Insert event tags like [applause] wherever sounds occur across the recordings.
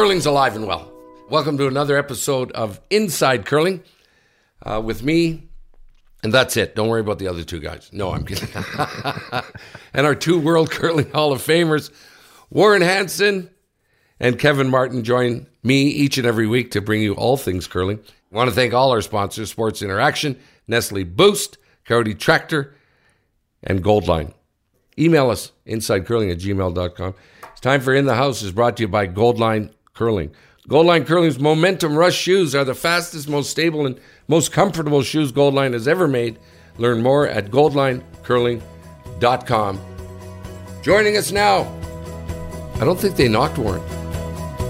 Curling's alive and well. Welcome to another episode of Inside Curling uh, with me, and that's it. Don't worry about the other two guys. No, I'm kidding. [laughs] and our two World Curling Hall of Famers, Warren Hansen and Kevin Martin, join me each and every week to bring you all things curling. I want to thank all our sponsors Sports Interaction, Nestle Boost, Coyote Tractor, and Goldline. Email us, insidecurling at gmail.com. It's time for In the House is brought to you by Goldline Curling. Goldline Curling's Momentum Rush shoes are the fastest, most stable, and most comfortable shoes Goldline has ever made. Learn more at goldlinecurling.com. Joining us now, I don't think they knocked Warren,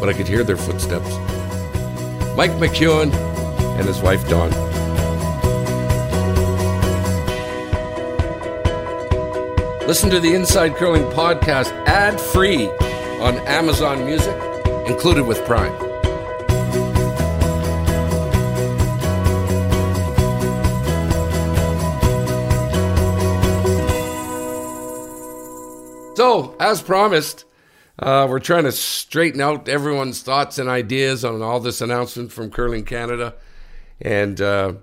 but I could hear their footsteps. Mike McEwen and his wife Dawn. Listen to the Inside Curling podcast ad free on Amazon Music included with Prime. So, as promised, uh, we're trying to straighten out everyone's thoughts and ideas on all this announcement from Curling Canada. And uh,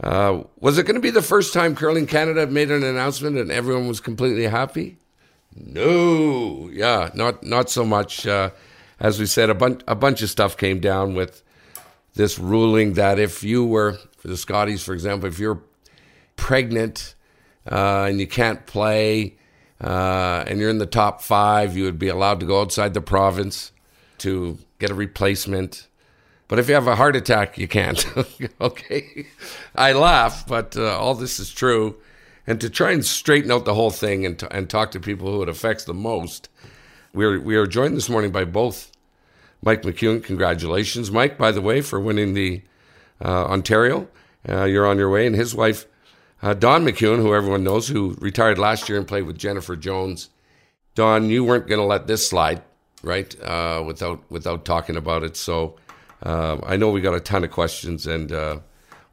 uh, was it going to be the first time Curling Canada made an announcement and everyone was completely happy? No, yeah, not not so much. Uh, as we said, a bunch a bunch of stuff came down with this ruling that if you were for the Scotties, for example, if you're pregnant uh, and you can't play uh, and you're in the top five, you would be allowed to go outside the province to get a replacement. But if you have a heart attack, you can't. [laughs] okay, I laugh, but uh, all this is true. And to try and straighten out the whole thing and, t- and talk to people who it affects the most, we are, we are joined this morning by both Mike McEwen. Congratulations, Mike, by the way, for winning the uh, Ontario. Uh, you're on your way. And his wife, uh, Dawn McEwen, who everyone knows, who retired last year and played with Jennifer Jones. Dawn, you weren't going to let this slide, right? Uh, without without talking about it. So uh, I know we got a ton of questions, and uh,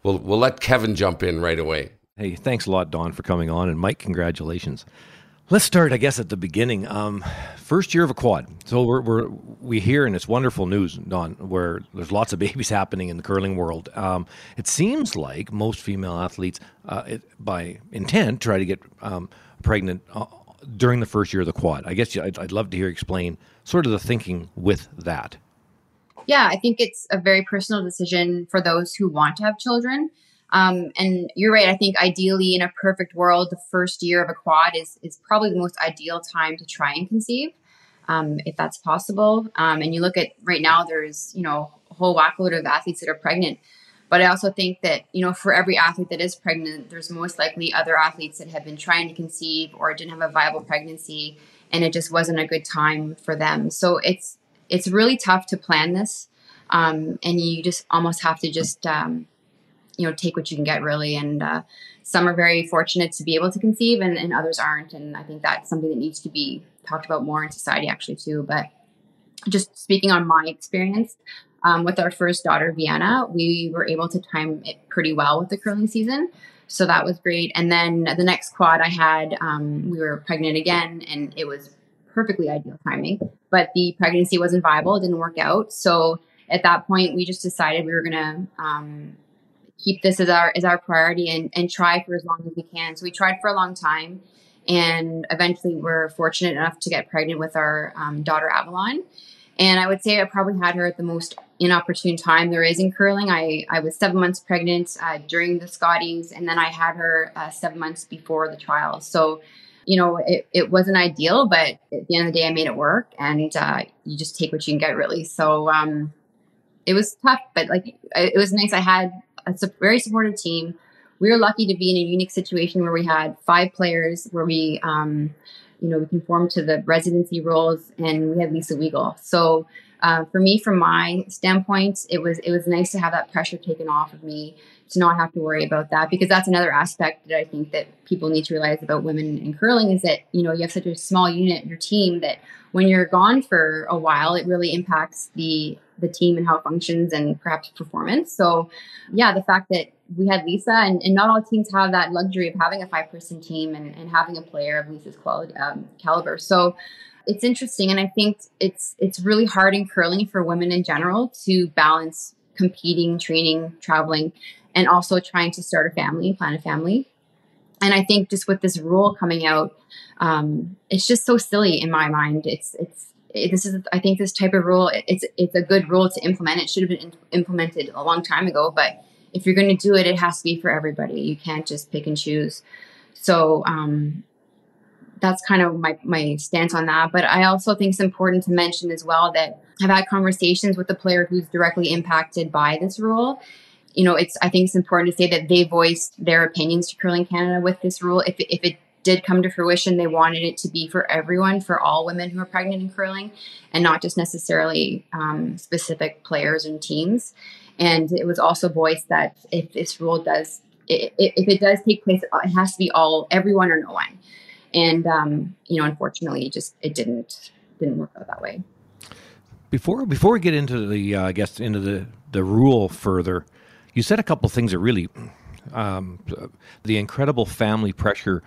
we'll we'll let Kevin jump in right away. Hey, thanks a lot, Dawn, for coming on, and Mike, congratulations. Let's start, I guess, at the beginning. Um, first year of a quad. So we're, we're we hear, and it's wonderful news, Dawn, where there's lots of [laughs] babies happening in the curling world. Um, it seems like most female athletes, uh, it, by intent, try to get um, pregnant uh, during the first year of the quad. I guess I'd, I'd love to hear explain sort of the thinking with that. Yeah, I think it's a very personal decision for those who want to have children. Um, and you're right. I think ideally, in a perfect world, the first year of a quad is is probably the most ideal time to try and conceive, um, if that's possible. Um, and you look at right now, there's you know a whole whackload of athletes that are pregnant. But I also think that you know for every athlete that is pregnant, there's most likely other athletes that have been trying to conceive or didn't have a viable pregnancy, and it just wasn't a good time for them. So it's it's really tough to plan this, um, and you just almost have to just um, you know take what you can get really. And uh, some are very fortunate to be able to conceive and, and others aren't. And i think that's something that needs to be talked about more in society actually too. But just speaking on my experience um, with our first daughter vienna we were able to time it pretty well with the curling season. So that was great. And then the next quad i had um, we were pregnant again and it was perfectly ideal timing. But the pregnancy wasn't viable it didn't work out. So at that point we just decided we were going to um, keep this as our as our priority and and try for as long as we can. So we tried for a long time, and eventually we're fortunate enough to get pregnant with our um, daughter Avalon. And I would say I probably had her at the most inopportune time there is in curling. I, I was seven months pregnant uh, during the Scotties, and then I had her uh, seven months before the trials. So, you know, it, it wasn't ideal, but at the end of the day, I made it work, and uh, you just take what you can get, really. So, um, it was tough, but like it was nice. I had a very supportive team. We were lucky to be in a unique situation where we had five players, where we, um, you know, we conformed to the residency rules, and we had Lisa Weagle. So uh, for me, from my standpoint, it was it was nice to have that pressure taken off of me to not have to worry about that because that's another aspect that I think that people need to realize about women in curling is that you know you have such a small unit, your team that when you're gone for a while, it really impacts the the team and how it functions and perhaps performance. So, yeah, the fact that we had Lisa, and, and not all teams have that luxury of having a five person team and, and having a player of Lisa's quality um, caliber. So, it's interesting, and I think it's it's really hard in curling for women in general to balance competing, training, traveling, and also trying to start a family, plan a family. And I think just with this rule coming out, um, it's just so silly in my mind. It's it's it, this is I think this type of rule it's it's a good rule to implement. It should have been implemented a long time ago, but if you're going to do it, it has to be for everybody. You can't just pick and choose. So um, that's kind of my my stance on that. But I also think it's important to mention as well that I've had conversations with the player who's directly impacted by this rule. You know, it's I think it's important to say that they voiced their opinions to Curling Canada with this rule. If if it did come to fruition, they wanted it to be for everyone, for all women who are pregnant in curling, and not just necessarily um, specific players and teams. And it was also voiced that if this rule does, if it does take place, it has to be all, everyone or no one. And um, you know, unfortunately, it just it didn't didn't work out that way. Before before we get into the, uh, I guess into the the rule further, you said a couple things that really, um, the incredible family pressure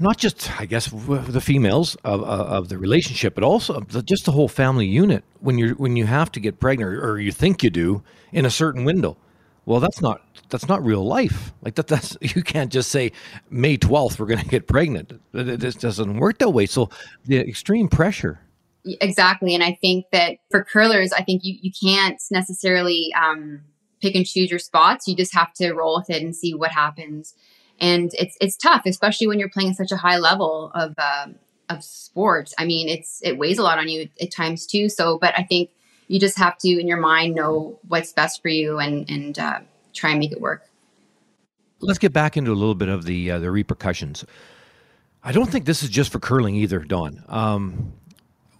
not just I guess the females of, of the relationship, but also just the whole family unit. When you when you have to get pregnant, or you think you do, in a certain window. Well, that's not that's not real life. Like that that's [laughs] you can't just say May twelfth we're going to get pregnant. It doesn't work that way. So the extreme pressure. Exactly, and I think that for curlers, I think you you can't necessarily um, pick and choose your spots. You just have to roll with it and see what happens and it's it's tough, especially when you're playing at such a high level of uh, of sports. I mean, it's it weighs a lot on you at times too. So, but I think you just have to, in your mind, know what's best for you and and uh, try and make it work. Let's get back into a little bit of the uh, the repercussions. I don't think this is just for curling either, Dawn. Um,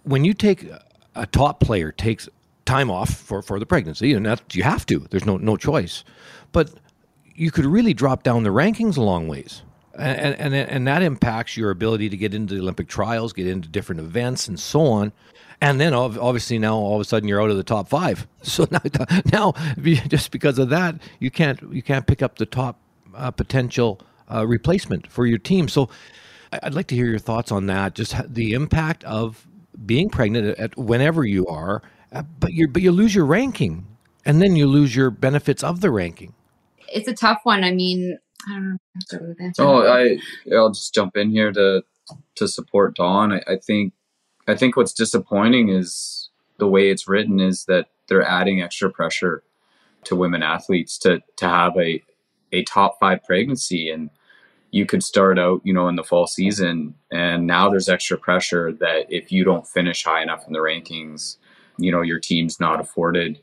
when you take a top player takes time off for, for the pregnancy, and that you have to. There's no no choice. But you could really drop down the rankings a long ways. And, and, and that impacts your ability to get into the Olympic trials, get into different events, and so on. And then obviously now all of a sudden you're out of the top five. [laughs] So now, [laughs] now just because of that, you can't you can't pick up the top uh, potential uh, replacement for your team. So I'd like to hear your thoughts on that. Just the impact of being pregnant at whenever you are, uh, but you but you lose your ranking, and then you lose your benefits of the ranking it's a tough one. I mean, I don't know. Oh, I I'll just jump in here to to support Dawn. I, I think I think what's disappointing is the way it's written is that they're adding extra pressure to women athletes to to have a a top five pregnancy and you could start out you know in the fall season and now there's extra pressure that if you don't finish high enough in the rankings you know your team's not afforded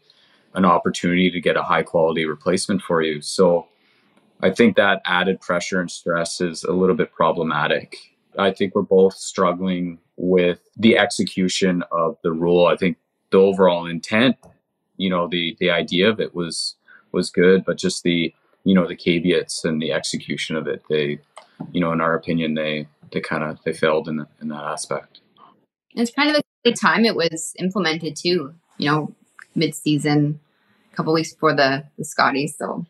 an opportunity to get a high quality replacement for you. So I think that added pressure and stress is a little bit problematic. I think we're both struggling with the execution of the rule. I think the overall intent, you know, the the idea of it was was good, but just the you know the caveats and the execution of it, they, you know, in our opinion, they they kind of they failed in in that aspect. It's kind of the time it was implemented too. You know, mid season a couple weeks before the the Scotties. So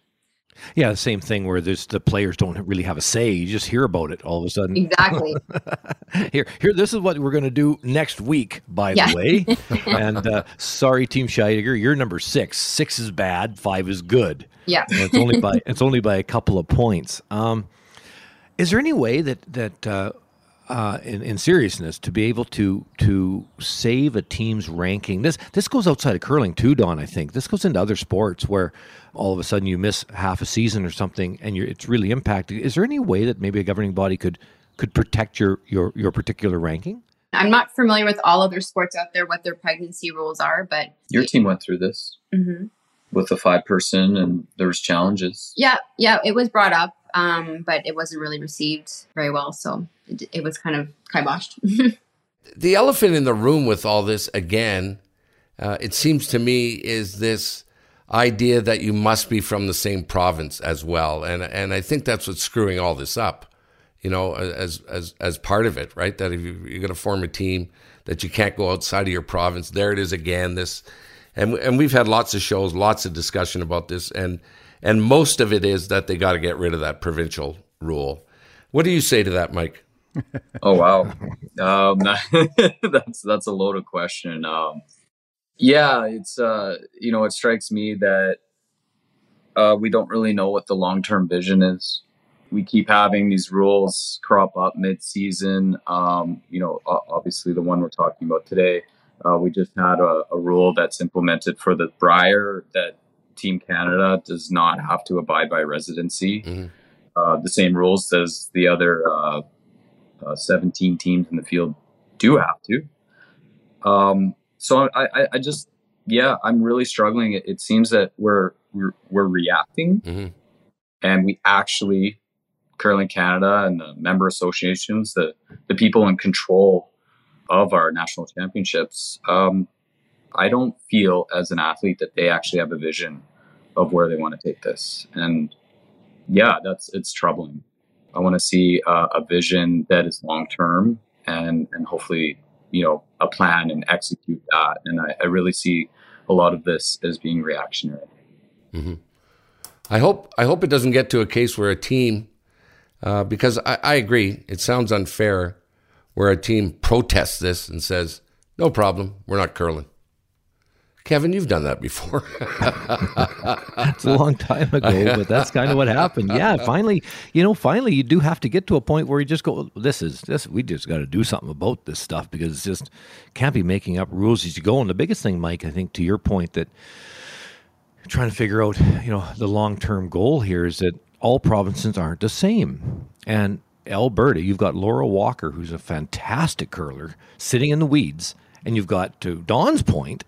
yeah, the same thing where there's the players don't really have a say. You just hear about it all of a sudden. Exactly. [laughs] here, here. This is what we're going to do next week. By yeah. the way, [laughs] and uh, sorry, Team Scheidegger, you're number six. Six is bad. Five is good. Yeah. it's only by it's only by a couple of points. Um, is there any way that that uh, uh, in, in, seriousness to be able to to save a team's ranking. This this goes outside of curling too, Dawn. I think this goes into other sports where all of a sudden you miss half a season or something, and it's really impacted. Is there any way that maybe a governing body could could protect your your your particular ranking? I'm not familiar with all other sports out there, what their pregnancy rules are, but your team went through this mm-hmm. with a five person and there was challenges. Yeah, yeah, it was brought up, um, but it wasn't really received very well. So it, it was kind of kiboshed. [laughs] the elephant in the room with all this, again, uh, it seems to me, is this idea that you must be from the same province as well. And, and I think that's what's screwing all this up you know, as as as part of it, right? That if you, are going to form a team, that you can't go outside of your province. There it is again. This, and and we've had lots of shows, lots of discussion about this, and and most of it is that they got to get rid of that provincial rule. What do you say to that, Mike? [laughs] oh wow, um, [laughs] that's that's a loaded question. Um, yeah, it's uh, you know, it strikes me that uh, we don't really know what the long term vision is we keep having these rules crop up mid-season. Um, you know, obviously the one we're talking about today, uh, we just had a, a, rule that's implemented for the Brier that Team Canada does not have to abide by residency. Mm-hmm. Uh, the same rules as the other uh, uh 17 teams in the field do have to. Um, so I, I, I, just, yeah, I'm really struggling. It, it seems that we're we're, we're reacting. Mm-hmm and we actually Curling Canada and the member associations, the, the people in control of our national championships, um, I don't feel as an athlete that they actually have a vision of where they want to take this. And yeah, that's it's troubling. I want to see uh, a vision that is long term and and hopefully you know a plan and execute that. And I, I really see a lot of this as being reactionary. Mm-hmm. I hope I hope it doesn't get to a case where a team uh, because I, I agree, it sounds unfair where a team protests this and says, no problem, we're not curling. Kevin, you've done that before. [laughs] it's a long time ago, but that's kind of what happened. Yeah, finally, you know, finally, you do have to get to a point where you just go, "This is this. We just got to do something about this stuff because it's just can't be making up rules as you go." And the biggest thing, Mike, I think, to your point, that trying to figure out, you know, the long term goal here is that all provinces aren't the same. And Alberta, you've got Laura Walker, who's a fantastic curler, sitting in the weeds, and you've got, to Dawn's point,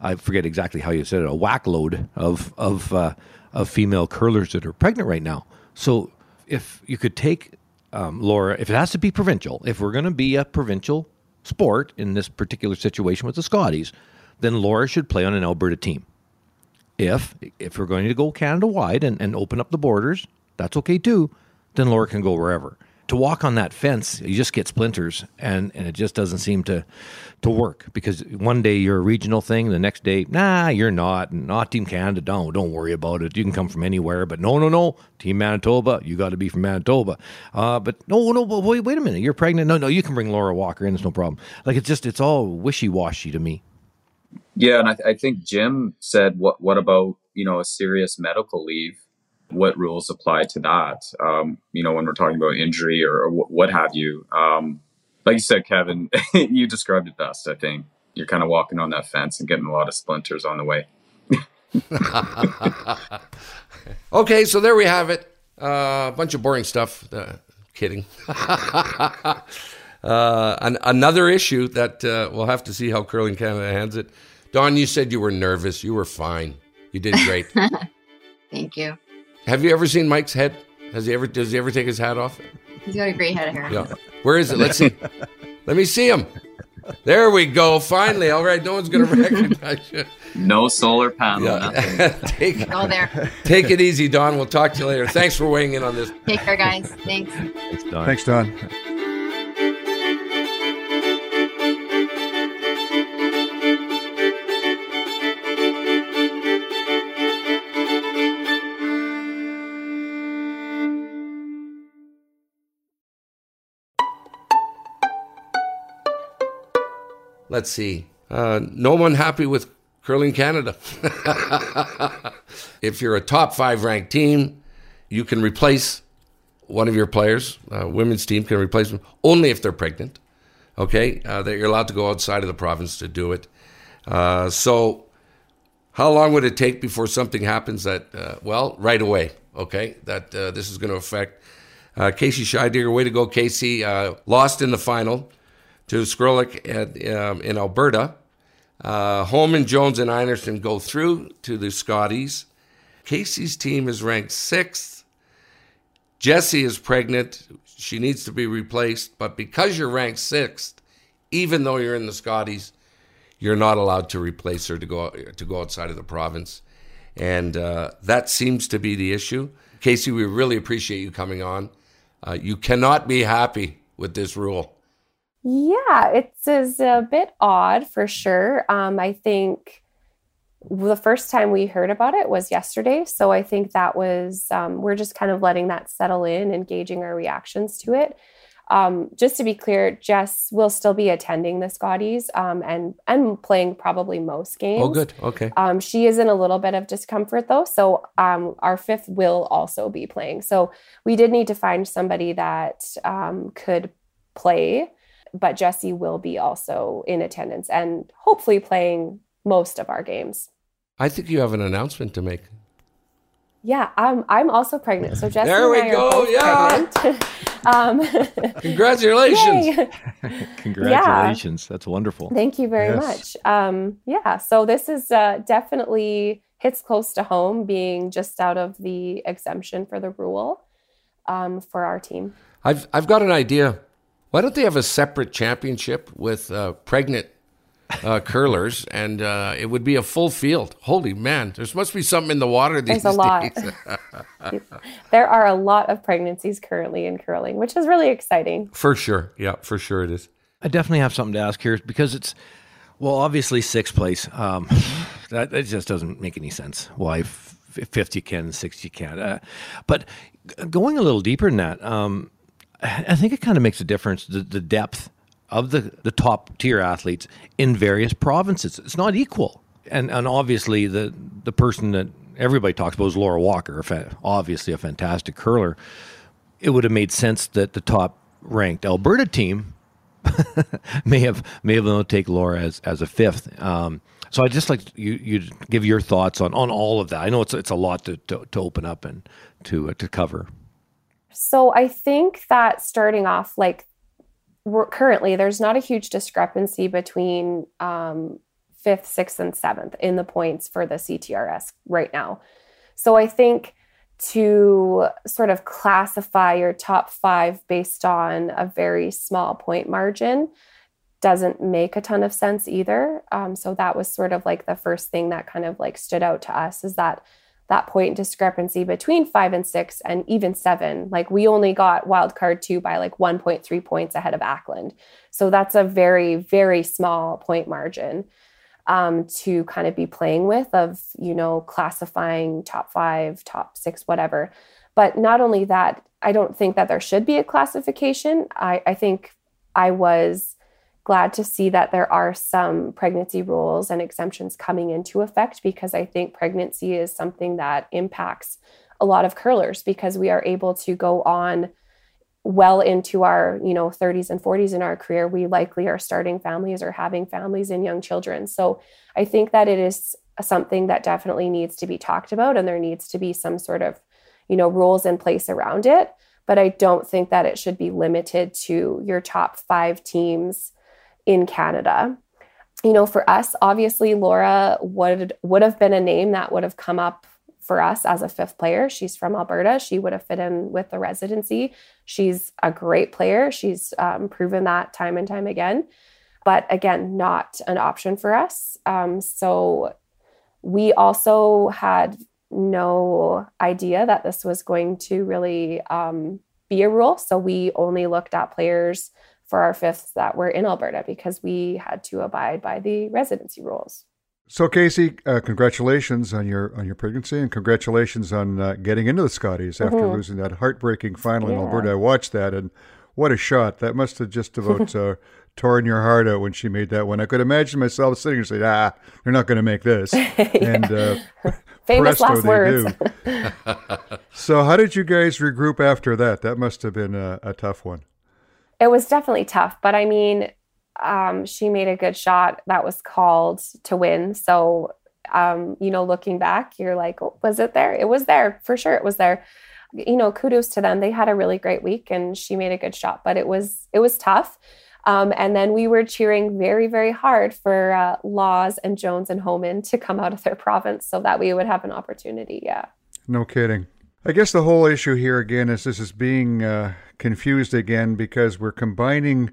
I forget exactly how you said it, a whack load of of uh, of female curlers that are pregnant right now. So if you could take um, Laura, if it has to be provincial, if we're going to be a provincial sport in this particular situation with the Scotties, then Laura should play on an Alberta team. If if we're going to go Canada wide and, and open up the borders, that's okay too. Then Laura can go wherever. To walk on that fence, you just get splinters, and, and it just doesn't seem to to work because one day you're a regional thing, the next day, nah, you're not. Not Team Canada, don't don't worry about it. You can come from anywhere, but no, no, no, Team Manitoba, you got to be from Manitoba. Uh, but no, no, but wait, wait a minute, you're pregnant. No, no, you can bring Laura Walker in. It's no problem. Like it's just it's all wishy washy to me. Yeah, and I, I think Jim said, "What what about you know a serious medical leave? What rules apply to that? Um, you know, when we're talking about injury or, or what have you." Um, like you said, Kevin, [laughs] you described it best. I think you're kind of walking on that fence and getting a lot of splinters on the way. [laughs] okay, so there we have it. Uh, a uh, bunch of boring stuff. Uh, kidding. [laughs] Uh, an, another issue that uh, we'll have to see how Curling Canada hands it. Dawn, you said you were nervous. You were fine. You did great. Thank you. Have you ever seen Mike's head? Has he ever? Does he ever take his hat off? He's got a great head of hair. Yeah. Where is it? Let's see. [laughs] Let me see him. There we go. Finally. All right. No one's going [laughs] to recognize you. No solar panel. Yeah. [laughs] take, Go there. Take it easy, Dawn. We'll talk to you later. Thanks for weighing in on this. Take care, guys. Thanks. Thanks, Dawn. Thanks, Dawn. Let's see. Uh, no one happy with Curling Canada. [laughs] if you're a top five ranked team, you can replace one of your players. Uh, women's team can replace them only if they're pregnant. Okay, uh, that you're allowed to go outside of the province to do it. Uh, so, how long would it take before something happens that, uh, well, right away? Okay, that uh, this is going to affect Casey Scheidegger. Way to go, Casey! lost in the final to Skrlik at, um, in Alberta. Uh, Homan, Jones, and Einarson go through to the Scotties. Casey's team is ranked sixth. Jesse is pregnant. She needs to be replaced. But because you're ranked sixth, even though you're in the Scotties, you're not allowed to replace her to go to go outside of the province, and uh, that seems to be the issue. Casey, we really appreciate you coming on. Uh, you cannot be happy with this rule. Yeah, it's is a bit odd for sure. Um, I think the first time we heard about it was yesterday, so I think that was um, we're just kind of letting that settle in and gauging our reactions to it. Um, just to be clear, Jess will still be attending the Scotties um, and and playing probably most games. Oh, good. Okay. Um, she is in a little bit of discomfort though, so um, our fifth will also be playing. So we did need to find somebody that um, could play, but Jesse will be also in attendance and hopefully playing most of our games. I think you have an announcement to make. Yeah, I'm I'm also pregnant. So [laughs] Jesse There we and I go, are both yeah. pregnant. [laughs] um, Congratulations. [laughs] yay. Congratulations. That's wonderful. Thank you very Yes. much. Um, yeah, so this is uh, definitely hits close to home, being just out of the exemption for the rule um, for our team. I've I've got an idea. Why don't they have a separate championship with uh, pregnant uh, curlers, [laughs] and uh, it would be a full field? Holy man, there must be something in the water these There's a lot. [laughs] [laughs] There are a lot of pregnancies currently in curling, which is really exciting. for sure, yeah, for sure it is. I definitely have something to ask here because it's, well, obviously sixth place. Um, [sighs] that, that just doesn't make any sense. Why f- fifth you can, sixth you can't. Uh, but g- going a little deeper than that, um, I think it kind of makes a difference the, the depth of the, the top tier athletes in various provinces. It's not equal. And, and obviously, the, the person that everybody talks about is Laura Walker, obviously a fantastic curler. It would have made sense that the top ranked Alberta team [laughs] may have may have been able to take Laura as as a fifth. Um, so I just like you you give your thoughts on on all of that. I know it's it's a lot to to, to open up and to uh, to cover. So I think that starting off, like currently, there's not a huge discrepancy between um, fifth, sixth, and seventh in the points for the CTRS right now. So I think to sort of classify your top five based on a very small point margin doesn't make a ton of sense either. Um, so that was sort of like the first thing that kind of like stood out to us is that that point discrepancy between five and six and even seven. Like we only got wild card two by like 1.3 points ahead of Ackland. So that's a very, very small point margin um, to kind of be playing with of, you know, classifying top five, top six, whatever. But not only that, I don't think that there should be a classification. I, I think I was glad to see that there are some pregnancy rules and exemptions coming into effect because I think pregnancy is something that impacts a lot of curlers because we are able to go on well into our you know 30s and 40s in our career. We likely are starting families or having families and young children. So i think that it is something that definitely needs to be talked about and there needs to be some sort of you know rules in place around it. But i don't think that it should be limited to your top 5 teams in Canada. You know, for us, obviously Laura would would have been a name that would have come up for us as a fifth player. She's from Alberta. She would have fit in with the residency. She's a great player. She's um, proven that time and time again. But again, not an option for us. Um, so we also had no idea that this was going to really um, be a rule. So we only looked at players for our fifths that were in Alberta because we had to abide by the residency rules. So Casey, uh, congratulations on your on your pregnancy, and congratulations on uh, getting into the Scotties after Mhm. losing that heartbreaking final in Alberta. I watched that, and what a shot! That must have just about [laughs] uh, torn your heart out when she made that one. I could imagine myself sitting and saying, "Ah, they're not going to make this," [laughs] and uh, [laughs] Famous presto, last words. so, how did you guys regroup after that? That must have been a, a tough one. It was definitely tough, but I mean, um, she made a good shot that was called to win. So, um, you know, looking back, you're like, "Oh, was it there? It was there for sure. It was there. You know, kudos to them. They had a really great week, and she made a good shot. But it was it was tough. Um, and then we were cheering very, very hard for uh, Lawes and Jones and Homan to come out of their province so that we would have an opportunity. Yeah. No kidding. I guess the whole issue here again is this is being uh, confused again because we're combining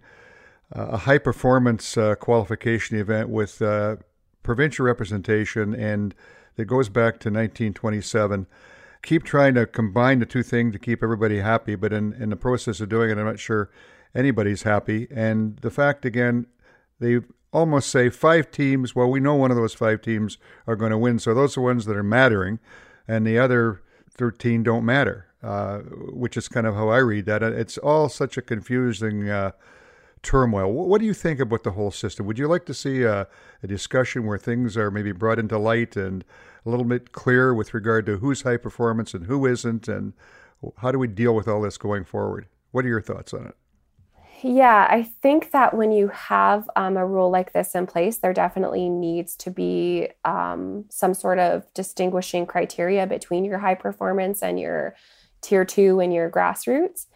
uh, a high performance uh, qualification event with uh, provincial representation, and it goes back to 1927. Keep trying to combine the two things to keep everybody happy, but in, in the process of doing it, I'm not sure anybody's happy. And the fact, again, they almost say five teams. Well, we know one of those five teams are going to win, so those are ones that are mattering, and the other 13 don't matter, uh, which is kind of how I read that. It's all such a confusing uh, turmoil. What do you think about the whole system? Would you like to see a, a, discussion where things are maybe brought into light and a little bit clearer with regard to who's high performance and who isn't, and how do we deal with all this going forward? What are your thoughts on it? Yeah, I think that when you have um, a rule like this in place, there definitely needs to be um, some sort of distinguishing criteria between your high performance and your tier two and your grassroots.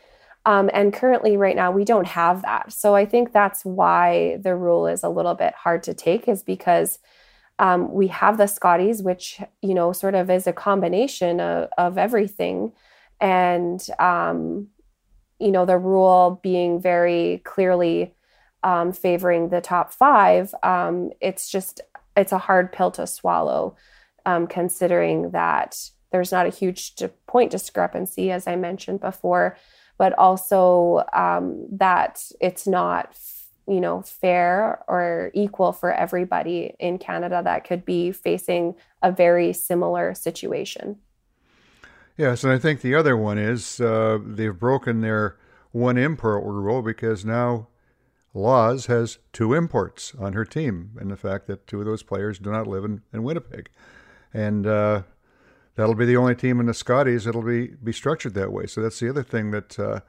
Um, and currently, right now, we don't have that. So I think that's why the rule is a little bit hard to take, is because um, we have the Scotties, which, you know, sort of is a combination of, of everything. And, um, you know, the rule being very clearly um, favoring the top five, um, it's just it's a hard pill to swallow, um, considering that there's not a huge point discrepancy, as I mentioned before, but also um, that it's not you know fair or equal for everybody in Canada that could be facing a very similar situation. Yes, and I think the other one is uh, they've broken their one import rule because now Lawes has two imports on her team, and the fact that two of those players do not live in, in Winnipeg. And uh, that'll be the only team in the Scotties that'll be, be structured that way. So that's the other thing that uh,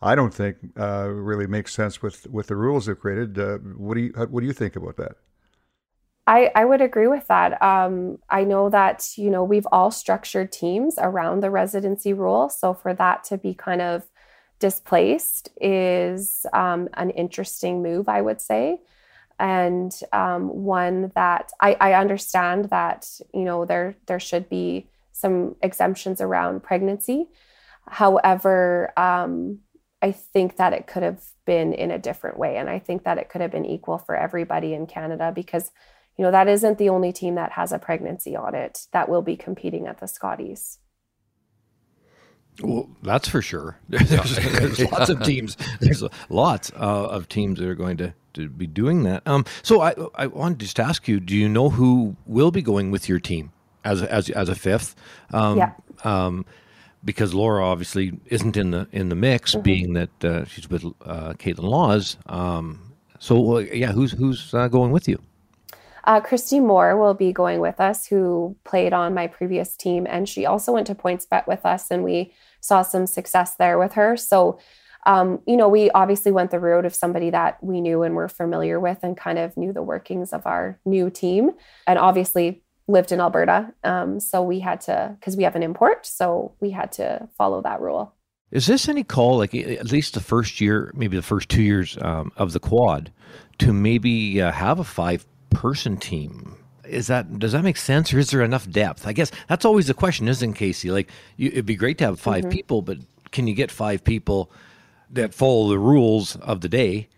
I don't think uh, really makes sense with, with the rules they've created. Uh, what, do you, what do you think about that? I, I would agree with that. Um, I know that, you know, we've all structured teams around the residency rule. So for that to be kind of displaced is um, an interesting move, I would say. And um, one that I, I understand that, you know, there, there should be some exemptions around pregnancy. However, um, I think that it could have been in a different way. And I think that it could have been equal for everybody in Canada because you know, that isn't the only team that has a pregnancy on it that will be competing at the Scotties. Well, that's for sure. [laughs] There's, [laughs] there's [laughs] lots of teams. There's lots uh, of teams that are going to, to be doing that. Um, so I I wanted to just ask you: Do you know who will be going with your team as as as a fifth? Um, yeah. Um, because Laura obviously isn't in the in the mix, mm-hmm. being that uh, she's with uh, Kaitlyn Lawes. Um, so yeah, who's who's uh, going with you? Uh, Kristie Moore will be going with us, who played on my previous team, and she also went to PointsBet with us, and we saw some success there with her. So, um, you know, we obviously went the route of somebody that we knew and were familiar with, and kind of knew the workings of our new team, and obviously lived in Alberta. Um, so we had to, because we have an import, so we had to follow that rule. Is this any call, like at least the first year, maybe the first two years um, of the quad, to maybe uh, have a five person team. Is that does that make sense, or is there enough depth? I guess that's always the question, isn't it, Casey? Like, you, it'd be great to have 5 mm-hmm. people, but can you get five people that follow the rules of the day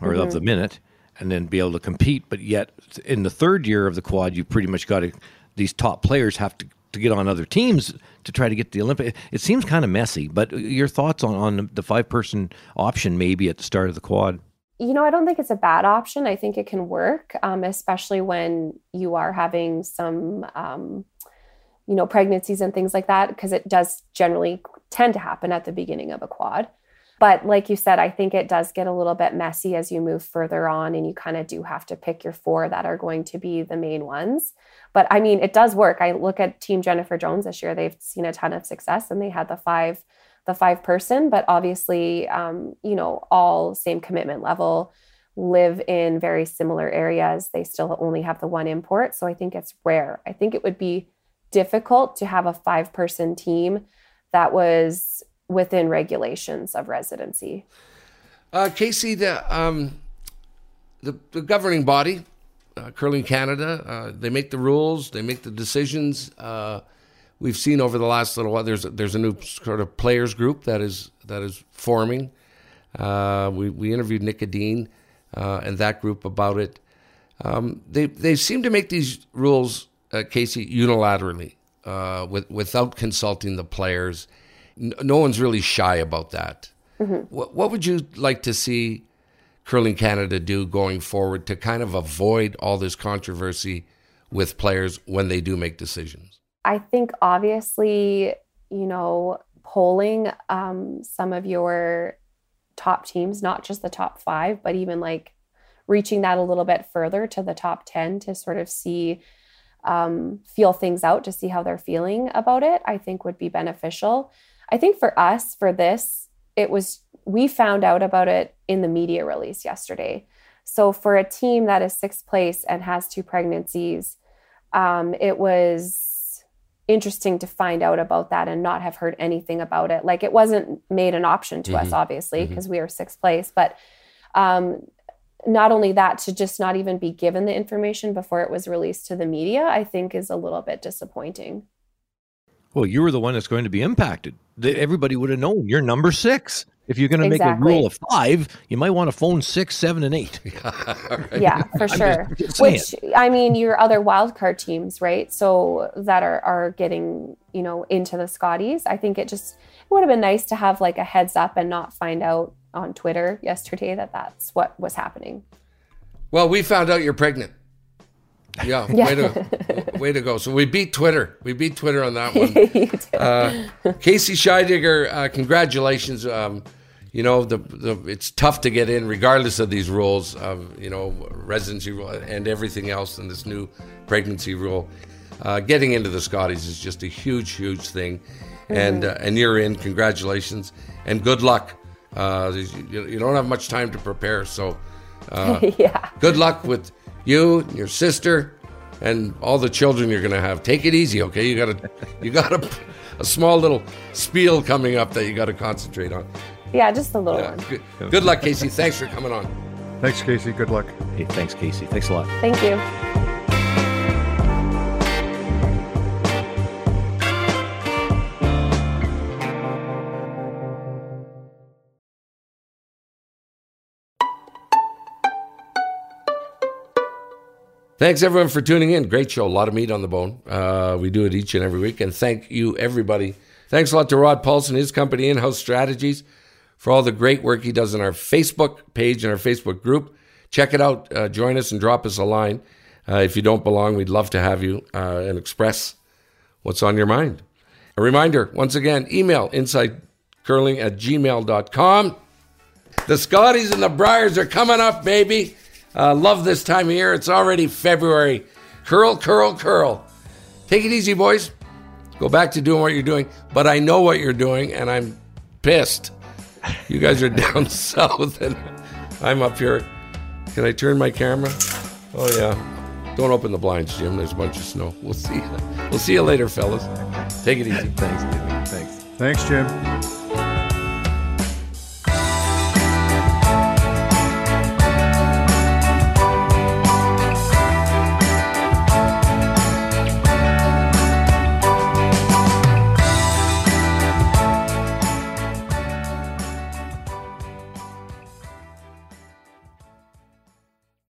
or mm-hmm. of the minute, and then be able to compete? But yet, in the third year of the quad, you pretty much got to these top players have to to get on other teams to try to get the Olympic. It seems kind of messy, but your thoughts on, on the five person option maybe at the start of the quad? You know, I don't think it's a bad option. I think it can work, um, especially when you are having some, um, you know, pregnancies and things like that, because it does generally tend to happen at the beginning of a quad. But like you said, I think it does get a little bit messy as you move further on, and you kind of do have to pick your four that are going to be the main ones. But I mean, it does work. I look at Team Jennifer Jones this year; they've seen a ton of success, and they had the five the five person, but obviously, um, you know, all same commitment level, live in very similar areas. They still only have the one import. So I think it's rare. I think it would be difficult to have a five person team that was within regulations of residency. Uh, Casey, the, um, the, the governing body, uh, Curling Canada, uh, they make the rules, they make the decisions. We've seen over the last little while there's a, there's a new sort of players group that is that is forming. Uh, we we interviewed Nick Edin uh, and that group about it. Um, they they seem to make these rules, uh, Casey, unilaterally, uh, with, without consulting the players. No, no one's really shy about that. Mm-hmm. What, what would you like to see Curling Canada do going forward to kind of avoid all this controversy with players when they do make decisions? I think obviously, you know, polling um, some of your top teams, not just the top five, but even like reaching that a little bit further to the top 10 to sort of see, um, feel things out to see how they're feeling about it, I think would be beneficial. I think for us, for this, it was, we found out about it in the media release yesterday. So for a team that is sixth place and has two pregnancies, um, it was interesting to find out about that and not have heard anything about it. Like it wasn't made an option to mm-hmm. us, obviously, because mm-hmm. we were sixth place. But um, not only that, to just not even be given the information before it was released to the media, I think is a little bit disappointing. Well, you were the one that's going to be impacted. Everybody would have known you're number six. If you're going to exactly. make a rule of five, you might want to phone six, seven, and eight. [laughs] yeah, for sure. Just, just Which I mean, your other wildcard teams, right? So that are are getting you know into the Scotties. I think it just it would have been nice to have like a heads up and not find out on Twitter yesterday that that's what was happening. Well, we found out you're pregnant. Yeah, [laughs] yeah. way to way to go. So we beat Twitter. We beat Twitter on that one. [laughs] uh, Casey Scheidegger, uh, congratulations. Um, you know, the, the it's tough to get in regardless of these rules, of you know, residency rule and everything else, and this new pregnancy rule. Uh, getting into the Scotties is just a huge, huge thing, mm-hmm. and uh, and you're in. Congratulations and good luck. Uh, you, you, don't have much time to prepare, so uh, [laughs] yeah. Good luck with you, and your sister, and all the children you're going to have. Take it easy, okay? You got a you got a, a small little spiel coming up that you got to concentrate on. Yeah, just a little yeah. one. Good, good luck, Casey. Thanks for coming on. Thanks, Casey. Good luck. Hey, thanks, Casey. Thanks a lot. Thank you. Thanks everyone for tuning in. Great show, a lot of meat on the bone. Uh, we do it each and every week, and thank you everybody. Thanks a lot to Rod Paulson, his company, In House Strategies for all the great work he does in our Facebook page and our Facebook group. Check it out. Uh, join us and drop us a line. Uh, if you don't belong, we'd love to have you uh, and express what's on your mind. A reminder once again, email insidecurling at gmail.com. The Scotties and the Briers are coming up, baby. Uh, love this time of year. It's already February. Curl, curl, curl. Take it easy, boys. Go back to doing what you're doing. But I know what you're doing, and I'm pissed. You guys are down [laughs] south and I'm up here. Can I turn my camera? Oh yeah. Don't open the blinds, Jim. There's a bunch of snow. We'll see. You. We'll see you later, fellas. Take it easy. Thanks, Jimmy. Thanks. Thanks, Jim.